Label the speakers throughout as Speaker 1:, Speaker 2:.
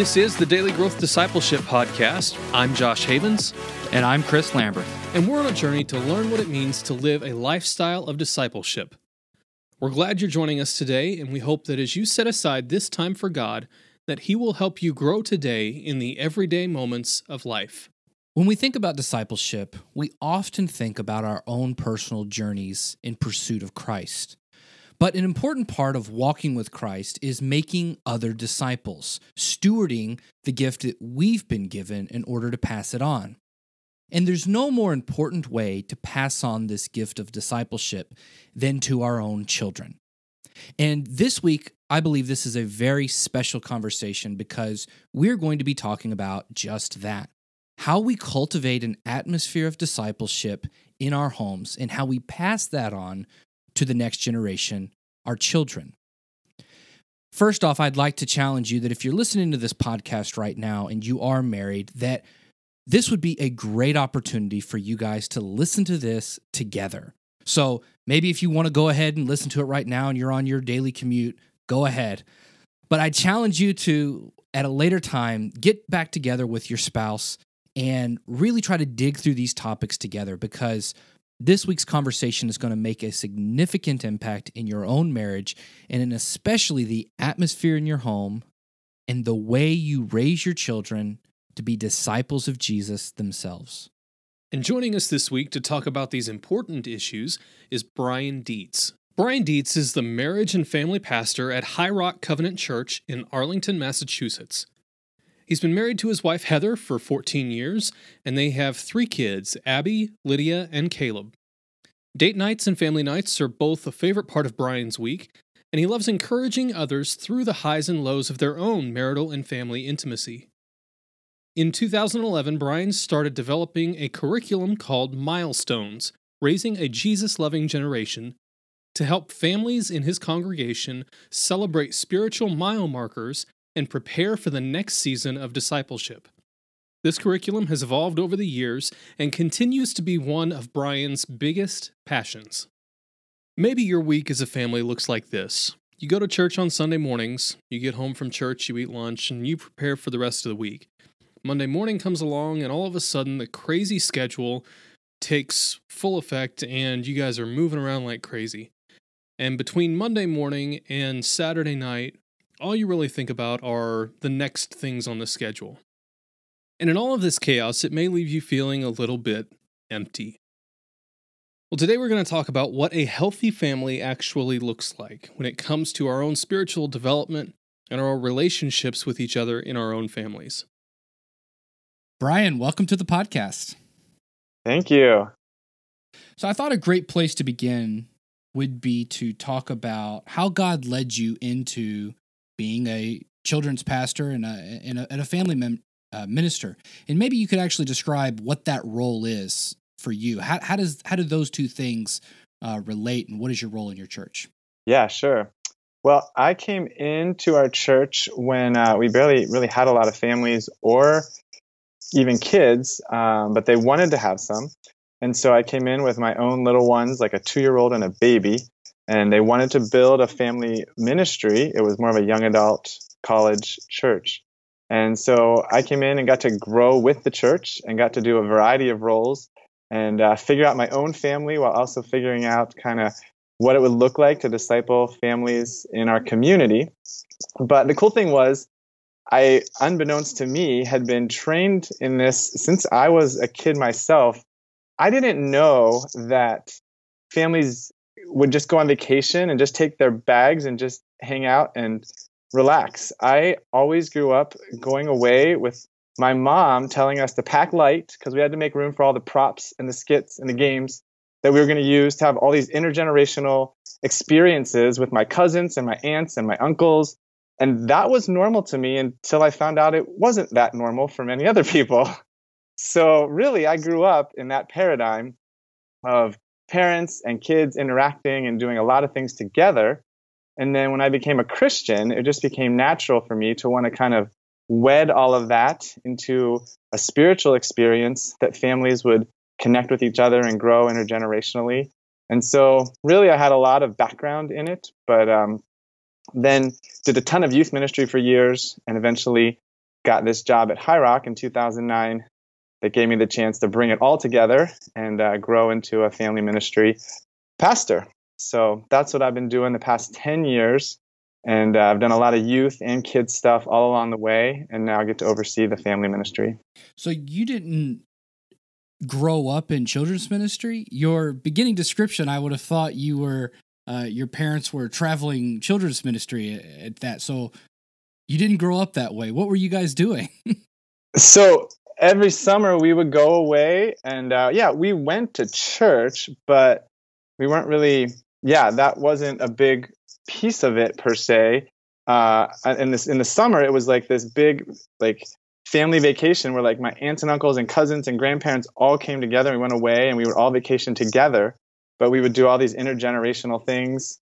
Speaker 1: This is the Daily Growth Discipleship Podcast. I'm Josh Havens.
Speaker 2: And I'm Chris Lambert.
Speaker 1: And we're on a journey to learn what it means to live a lifestyle of discipleship. We're glad you're joining us today, and we hope that as you set aside this time for God, that He will help you grow today in the everyday moments of life.
Speaker 2: When we think about discipleship, we often think about our own personal journeys in pursuit of Christ. But an important part of walking with Christ is making other disciples, stewarding the gift that we've been given in order to pass it on. And there's no more important way to pass on this gift of discipleship than to our own children. And this week, I believe this is a very special conversation because we're going to be talking about just that how we cultivate an atmosphere of discipleship in our homes and how we pass that on to the next generation, our children. First off, I'd like to challenge you that if you're listening to this podcast right now and you are married, that this would be a great opportunity for you guys to listen to this together. So maybe if you want to go ahead and listen to it right now and you're on your daily commute, go ahead. But I challenge you to, at a later time, get back together with your spouse and really try to dig through these topics together because this week's conversation is going to make a significant impact in your own marriage and in especially the atmosphere in your home and the way you raise your children to be disciples of Jesus themselves.
Speaker 1: And joining us this week to talk about these important issues is Brian Dietz. Brian Dietz is the marriage and family pastor at High Rock Covenant Church in Arlington, Massachusetts. He's been married to his wife Heather for 14 years, and they have three kids Abby, Lydia, and Caleb. Date nights and family nights are both a favorite part of Brian's week, and he loves encouraging others through the highs and lows of their own marital and family intimacy. In 2011, Brian started developing a curriculum called Milestones Raising a Jesus Loving Generation to help families in his congregation celebrate spiritual mile markers and prepare for the next season of discipleship. This curriculum has evolved over the years and continues to be one of Brian's biggest passions. Maybe your week as a family looks like this. You go to church on Sunday mornings, you get home from church, you eat lunch, and you prepare for the rest of the week. Monday morning comes along, and all of a sudden, the crazy schedule takes full effect, and you guys are moving around like crazy. And between Monday morning and Saturday night, all you really think about are the next things on the schedule. And in all of this chaos, it may leave you feeling a little bit empty. Well, today we're going to talk about what a healthy family actually looks like when it comes to our own spiritual development and our relationships with each other in our own families.
Speaker 2: Brian, welcome to the podcast.
Speaker 3: Thank you.
Speaker 2: So, I thought a great place to begin would be to talk about how God led you into being a children's pastor and a, and a, and a family mem- uh, minister. And maybe you could actually describe what that role is for you. How, how does how do those two things uh, relate, and what is your role in your church?
Speaker 3: Yeah, sure. Well, I came into our church when uh, we barely really had a lot of families or even kids, um, but they wanted to have some. And so I came in with my own little ones, like a two year old and a baby and they wanted to build a family ministry. It was more of a young adult college church. And so I came in and got to grow with the church and got to do a variety of roles and uh, figure out my own family while also figuring out kind of what it would look like to disciple families in our community. But the cool thing was, I, unbeknownst to me, had been trained in this since I was a kid myself. I didn't know that families would just go on vacation and just take their bags and just hang out and relax. I always grew up going away with my mom telling us to pack light because we had to make room for all the props and the skits and the games that we were going to use to have all these intergenerational experiences with my cousins and my aunts and my uncles. And that was normal to me until I found out it wasn't that normal for many other people. So, really, I grew up in that paradigm of parents and kids interacting and doing a lot of things together. And then when I became a Christian, it just became natural for me to want to kind of wed all of that into a spiritual experience that families would connect with each other and grow intergenerationally. And so, really, I had a lot of background in it, but um, then did a ton of youth ministry for years and eventually got this job at High Rock in 2009 that gave me the chance to bring it all together and uh, grow into a family ministry pastor. So that's what I've been doing the past 10 years. And uh, I've done a lot of youth and kids stuff all along the way. And now I get to oversee the family ministry.
Speaker 2: So you didn't grow up in children's ministry? Your beginning description, I would have thought you were, uh, your parents were traveling children's ministry at, at that. So you didn't grow up that way. What were you guys doing?
Speaker 3: so every summer we would go away and uh, yeah, we went to church, but we weren't really yeah, that wasn't a big piece of it per se. Uh, in this in the summer, it was like this big like family vacation where like my aunts and uncles and cousins and grandparents all came together. And we went away and we would all vacation together, but we would do all these intergenerational things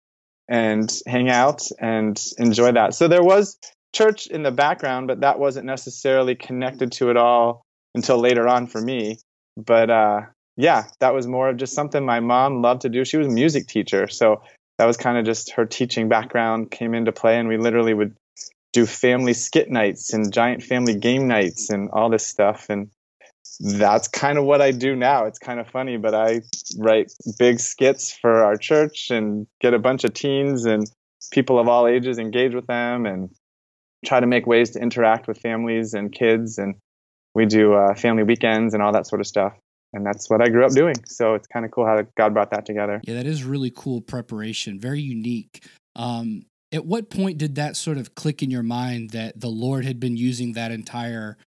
Speaker 3: and hang out and enjoy that. So there was church in the background, but that wasn't necessarily connected to it all until later on for me. But uh, yeah, that was more of just something my mom loved to do. She was a music teacher, so that was kind of just her teaching background came into play, and we literally would do family skit nights and giant family game nights and all this stuff, and that's kind of what I do now. It's kind of funny, but I write big skits for our church and get a bunch of teens and people of all ages engage with them and try to make ways to interact with families and kids and we do uh, family weekends and all that sort of stuff and that's what I grew up doing. So it's kind of cool how God brought that together.
Speaker 2: Yeah, that is really cool preparation, very unique. Um, at what point did that sort of click in your mind that the Lord had been using that entire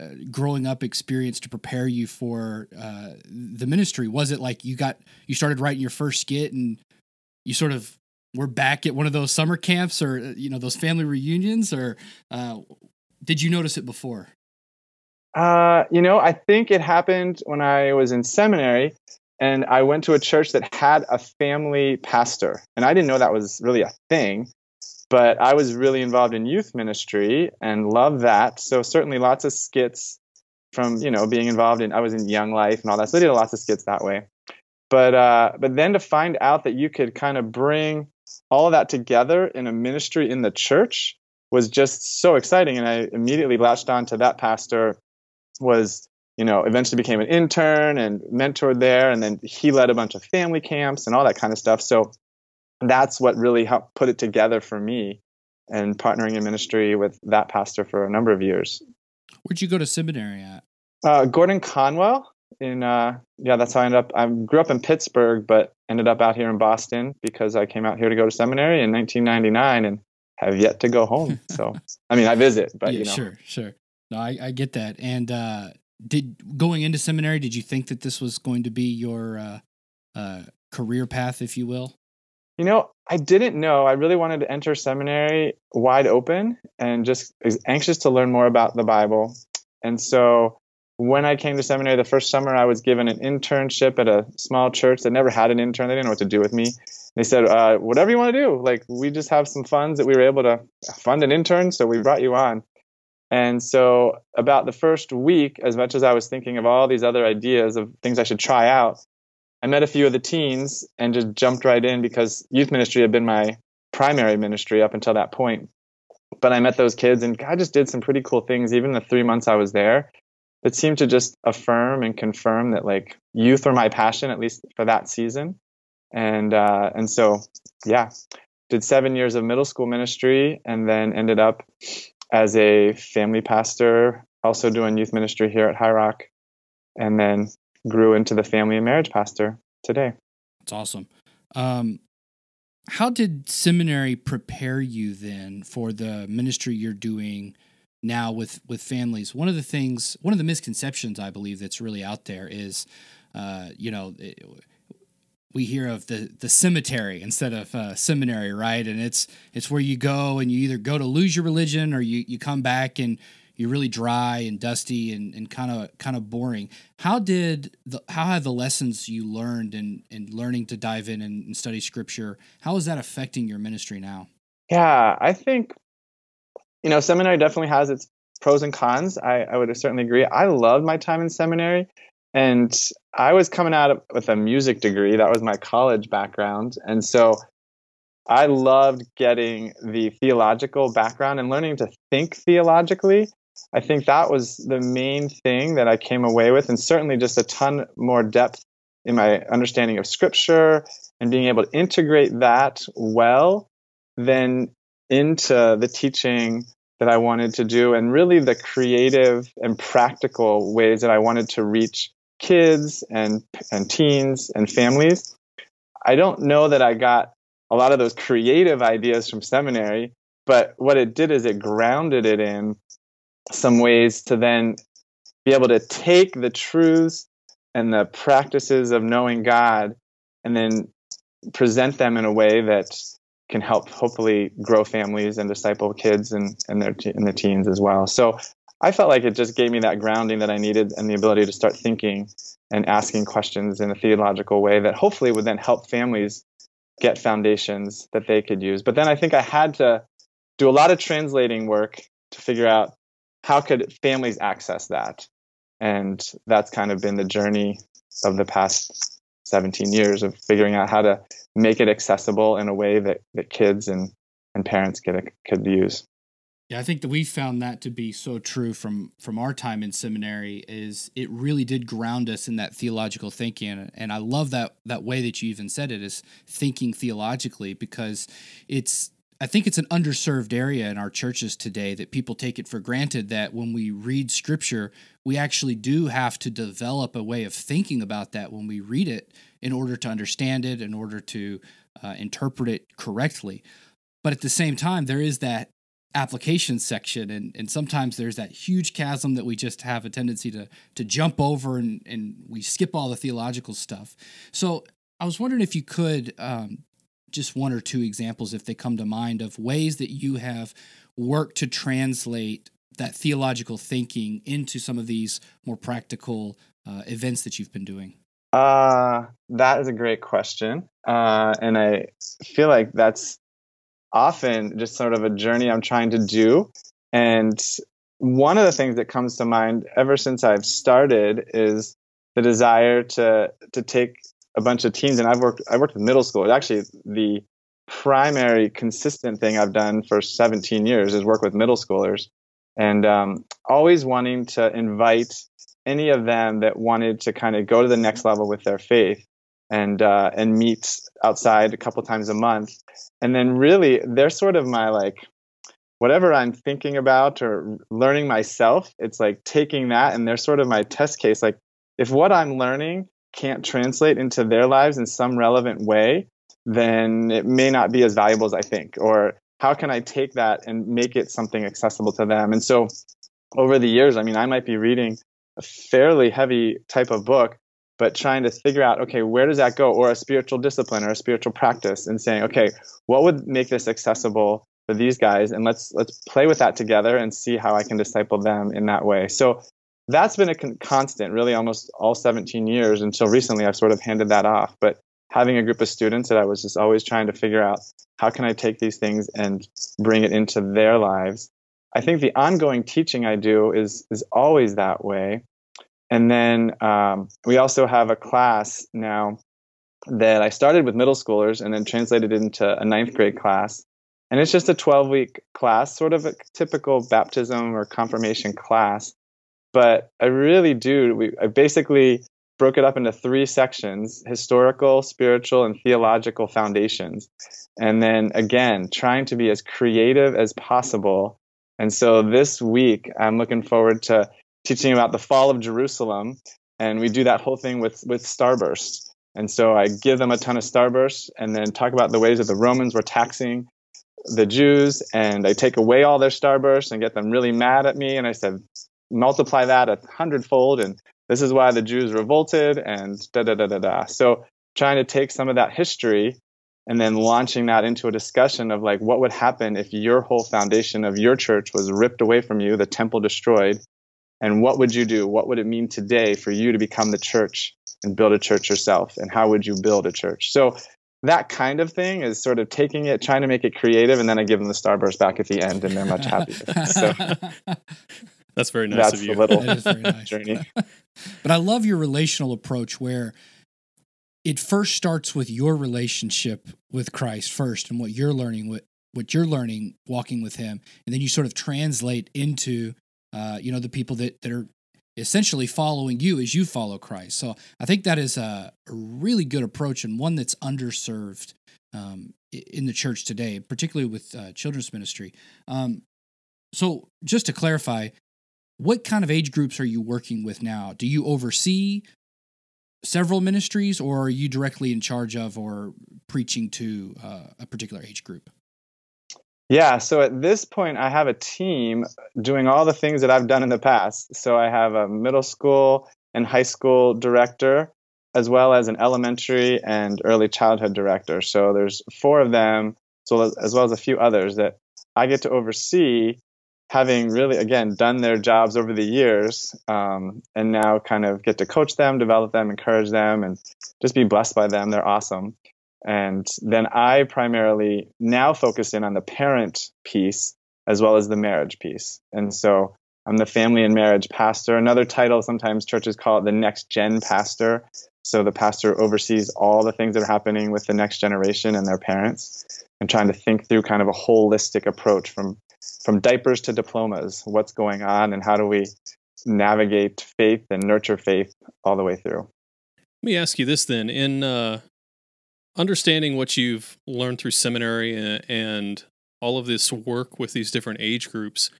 Speaker 2: uh, growing up experience to prepare you for uh, the ministry? Was it like you got you started writing your first skit and you sort of were back at one of those summer camps or uh, you know those family reunions, or uh, did you notice it before?
Speaker 3: Uh, you know, I think it happened when I was in seminary and I went to a church that had a family pastor. And I didn't know that was really a thing, but I was really involved in youth ministry and loved that. So certainly lots of skits from, you know, being involved in I was in Young Life and all that. So I did lots of skits that way. But uh, but then to find out that you could kind of bring all of that together in a ministry in the church was just so exciting. And I immediately latched on to that pastor was you know eventually became an intern and mentored there and then he led a bunch of family camps and all that kind of stuff. So that's what really helped put it together for me and partnering in ministry with that pastor for a number of years.
Speaker 2: Where'd you go to seminary at?
Speaker 3: Uh, gordon conwell in uh, yeah that's how i ended up. I grew up in pittsburgh but ended up out here in boston because i came out here to go to seminary in 1999 and have yet to go home. So i mean i visit but
Speaker 2: yeah,
Speaker 3: you know.
Speaker 2: sure sure no, I, I get that. And uh, did going into seminary, did you think that this was going to be your uh, uh, career path, if you will?
Speaker 3: You know, I didn't know. I really wanted to enter seminary wide open and just anxious to learn more about the Bible. And so when I came to seminary the first summer, I was given an internship at a small church that never had an intern. They didn't know what to do with me. They said, uh, whatever you want to do. Like, we just have some funds that we were able to fund an intern, so we brought you on. And so, about the first week, as much as I was thinking of all these other ideas of things I should try out, I met a few of the teens and just jumped right in because youth ministry had been my primary ministry up until that point. But I met those kids, and God just did some pretty cool things, even the three months I was there, that seemed to just affirm and confirm that like youth were my passion, at least for that season. And uh, and so, yeah, did seven years of middle school ministry, and then ended up as a family pastor, also doing youth ministry here at High Rock, and then grew into the family and marriage pastor today.
Speaker 2: That's awesome. Um, how did seminary prepare you then for the ministry you're doing now with with families? One of the things, one of the misconceptions I believe that's really out there is, uh, you know. It, we hear of the the cemetery instead of uh, seminary, right? And it's it's where you go and you either go to lose your religion or you you come back and you're really dry and dusty and and kind of kind of boring. How did the how have the lessons you learned and and learning to dive in and, and study scripture? How is that affecting your ministry now?
Speaker 3: Yeah, I think you know seminary definitely has its pros and cons. I, I would certainly agree. I loved my time in seminary. And I was coming out with a music degree. That was my college background. And so I loved getting the theological background and learning to think theologically. I think that was the main thing that I came away with, and certainly just a ton more depth in my understanding of scripture and being able to integrate that well then into the teaching that I wanted to do and really the creative and practical ways that I wanted to reach kids and and teens and families. I don't know that I got a lot of those creative ideas from seminary, but what it did is it grounded it in some ways to then be able to take the truths and the practices of knowing God and then present them in a way that can help hopefully grow families and disciple kids and, and their and the teens as well. So I felt like it just gave me that grounding that I needed and the ability to start thinking and asking questions in a theological way that hopefully would then help families get foundations that they could use. But then I think I had to do a lot of translating work to figure out how could families access that and that's kind of been the journey of the past 17 years of figuring out how to make it accessible in a way that, that kids and, and parents get could use
Speaker 2: yeah, I think that we found that to be so true from from our time in seminary is it really did ground us in that theological thinking and I love that that way that you even said it is thinking theologically because it's I think it's an underserved area in our churches today that people take it for granted that when we read scripture, we actually do have to develop a way of thinking about that when we read it in order to understand it, in order to uh, interpret it correctly. But at the same time, there is that application section and, and sometimes there's that huge chasm that we just have a tendency to to jump over and, and we skip all the theological stuff. So I was wondering if you could um, just one or two examples, if they come to mind, of ways that you have worked to translate that theological thinking into some of these more practical uh, events that you've been doing?
Speaker 3: Uh, that is a great question. Uh, and I feel like that's often just sort of a journey I'm trying to do. And one of the things that comes to mind ever since I've started is the desire to to take a bunch of teens, and I've worked I worked with middle school. Actually the primary consistent thing I've done for 17 years is work with middle schoolers, and um, always wanting to invite any of them that wanted to kind of go to the next level with their faith and uh, and meet outside a couple times a month, and then really they're sort of my like whatever I'm thinking about or learning myself. It's like taking that and they're sort of my test case. Like if what I'm learning can't translate into their lives in some relevant way, then it may not be as valuable as I think. Or how can I take that and make it something accessible to them? And so over the years, I mean, I might be reading a fairly heavy type of book, but trying to figure out, okay, where does that go? Or a spiritual discipline or a spiritual practice and saying, okay, what would make this accessible for these guys? And let's let's play with that together and see how I can disciple them in that way. So that's been a con- constant, really, almost all 17 years until recently. I've sort of handed that off. But having a group of students that I was just always trying to figure out how can I take these things and bring it into their lives. I think the ongoing teaching I do is is always that way. And then um, we also have a class now that I started with middle schoolers and then translated into a ninth grade class. And it's just a 12 week class, sort of a typical baptism or confirmation class but I really do. We, I basically broke it up into three sections historical, spiritual, and theological foundations. And then again, trying to be as creative as possible. And so this week, I'm looking forward to teaching about the fall of Jerusalem. And we do that whole thing with, with starbursts. And so I give them a ton of starbursts and then talk about the ways that the Romans were taxing the Jews. And I take away all their starbursts and get them really mad at me. And I said, multiply that a hundredfold, and this is why the Jews revolted, and da da da da da. So trying to take some of that history and then launching that into a discussion of like what would happen if your whole foundation of your church was ripped away from you, the temple destroyed, and what would you do? What would it mean today for you to become the church and build a church yourself? And how would you build a church? So that kind of thing is sort of taking it, trying to make it creative, and then I give them the starburst back at the end, and they're much happier. so
Speaker 1: that's very nice
Speaker 3: That's
Speaker 1: of you.
Speaker 3: the little
Speaker 2: That is very nice.
Speaker 3: journey.
Speaker 2: But I love your relational approach where it first starts with your relationship with Christ first and what you're learning what what you're learning walking with him and then you sort of translate into uh, you know, the people that, that are essentially following you as you follow Christ. So I think that is a, a really good approach and one that's underserved um, in the church today, particularly with uh, children's ministry. Um, so just to clarify, what kind of age groups are you working with now? Do you oversee several ministries, or are you directly in charge of or preaching to uh, a particular age group?
Speaker 3: Yeah, so at this point, I have a team doing all the things that I've done in the past. So I have a middle school and high school director, as well as an elementary and early childhood director. So there's four of them, so as well as a few others that I get to oversee having really again done their jobs over the years um, and now kind of get to coach them develop them encourage them and just be blessed by them they're awesome and then i primarily now focus in on the parent piece as well as the marriage piece. And so i'm the family and marriage pastor. Another title sometimes churches call it the next gen pastor. So the pastor oversees all the things that are happening with the next generation and their parents and trying to think through kind of a holistic approach from from diapers to diplomas, what's going on and how do we navigate faith and nurture faith all the way through.
Speaker 1: Let me ask you this then. In uh, understanding what you've learned through seminary and all of this work with these different age groups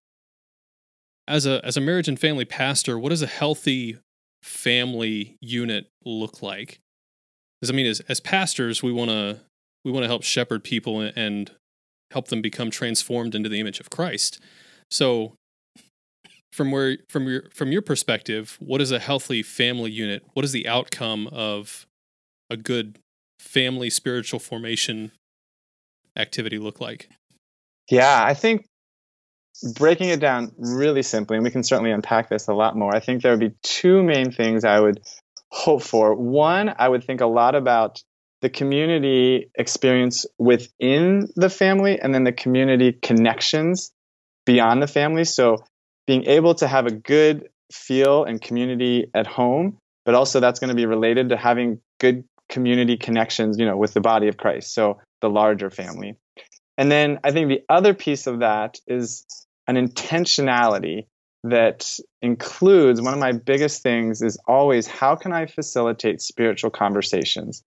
Speaker 1: as a as a marriage and family pastor what does a healthy family unit look like because i mean as as pastors we want to we want to help shepherd people and help them become transformed into the image of Christ. So from where from your from your perspective, what is a healthy family unit? What is the outcome of a good family spiritual formation activity look like?
Speaker 3: Yeah, I think breaking it down really simply, and we can certainly unpack this a lot more. I think there would be two main things I would hope for. One, I would think a lot about the community experience within the family and then the community connections beyond the family. So being able to have a good feel and community at home, but also that's going to be related to having good community connections, you know, with the body of Christ. So the larger family. And then I think the other piece of that is an intentionality that includes one of my biggest things is always how can I facilitate spiritual conversations?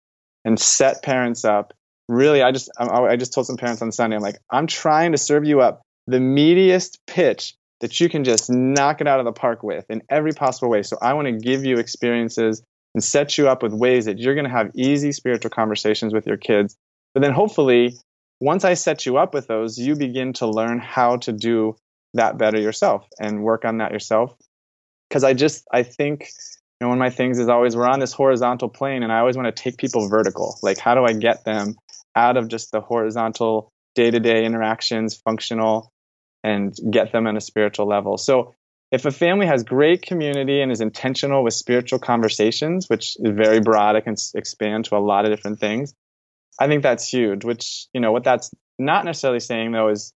Speaker 3: and set parents up. Really, I just I just told some parents on Sunday, I'm like, I'm trying to serve you up the meatiest pitch that you can just knock it out of the park with in every possible way. So I want to give you experiences and set you up with ways that you're going to have easy spiritual conversations with your kids. But then hopefully, once I set you up with those, you begin to learn how to do that better yourself and work on that yourself. Because I just I think know, one of my things is always we're on this horizontal plane and I always want to take people vertical. Like, how do I get them out of just the horizontal day to day interactions, functional, and get them on a spiritual level? So, if a family has great community and is intentional with spiritual conversations, which is very broad, it can expand to a lot of different things. I think that's huge, which, you know, what that's not necessarily saying though is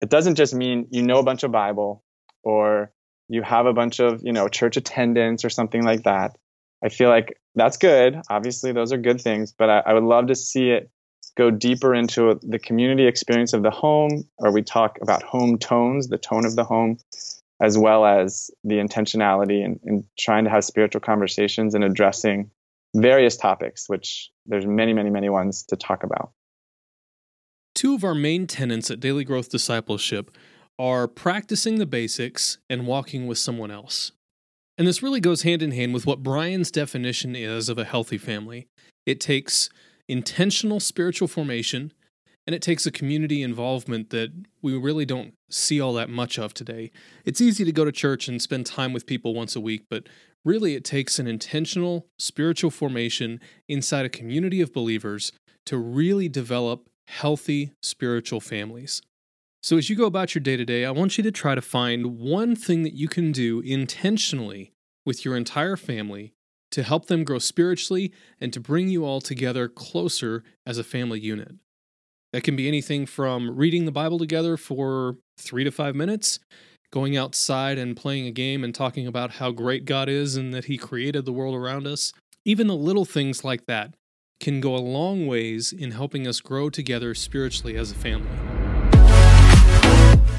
Speaker 3: it doesn't just mean you know a bunch of Bible or you have a bunch of you know church attendance or something like that i feel like that's good obviously those are good things but I, I, would love to see it go deeper into the community experience of the home or we talk about home tones the tone of the home as well as the intentionality and, trying to have spiritual conversations and addressing various topics which there's many many many ones to talk about
Speaker 1: two of our main tenets at daily growth discipleship are practicing the basics and walking with someone else. And this really goes hand in hand with what Brian's definition is of a healthy family. It takes intentional spiritual formation and it takes a community involvement that we really don't see all that much of today. It's easy to go to church and spend time with people once a week, but really it takes an intentional spiritual formation inside a community of believers to really develop healthy spiritual families. So, as you go about your day to day, I want you to try to find one thing that you can do intentionally with your entire family to help them grow spiritually and to bring you all together closer as a family unit. That can be anything from reading the Bible together for three to five minutes, going outside and playing a game and talking about how great God is and that He created the world around us. Even the little things like that can go a long ways in helping us grow together spiritually as a family.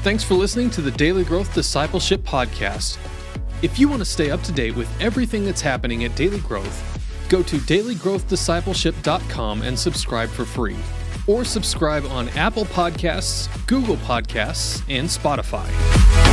Speaker 1: Thanks for listening to the Daily Growth Discipleship Podcast. If you want to stay up to date with everything that's happening at Daily Growth, go to dailygrowthdiscipleship.com and subscribe for free. Or subscribe on Apple Podcasts, Google Podcasts, and Spotify.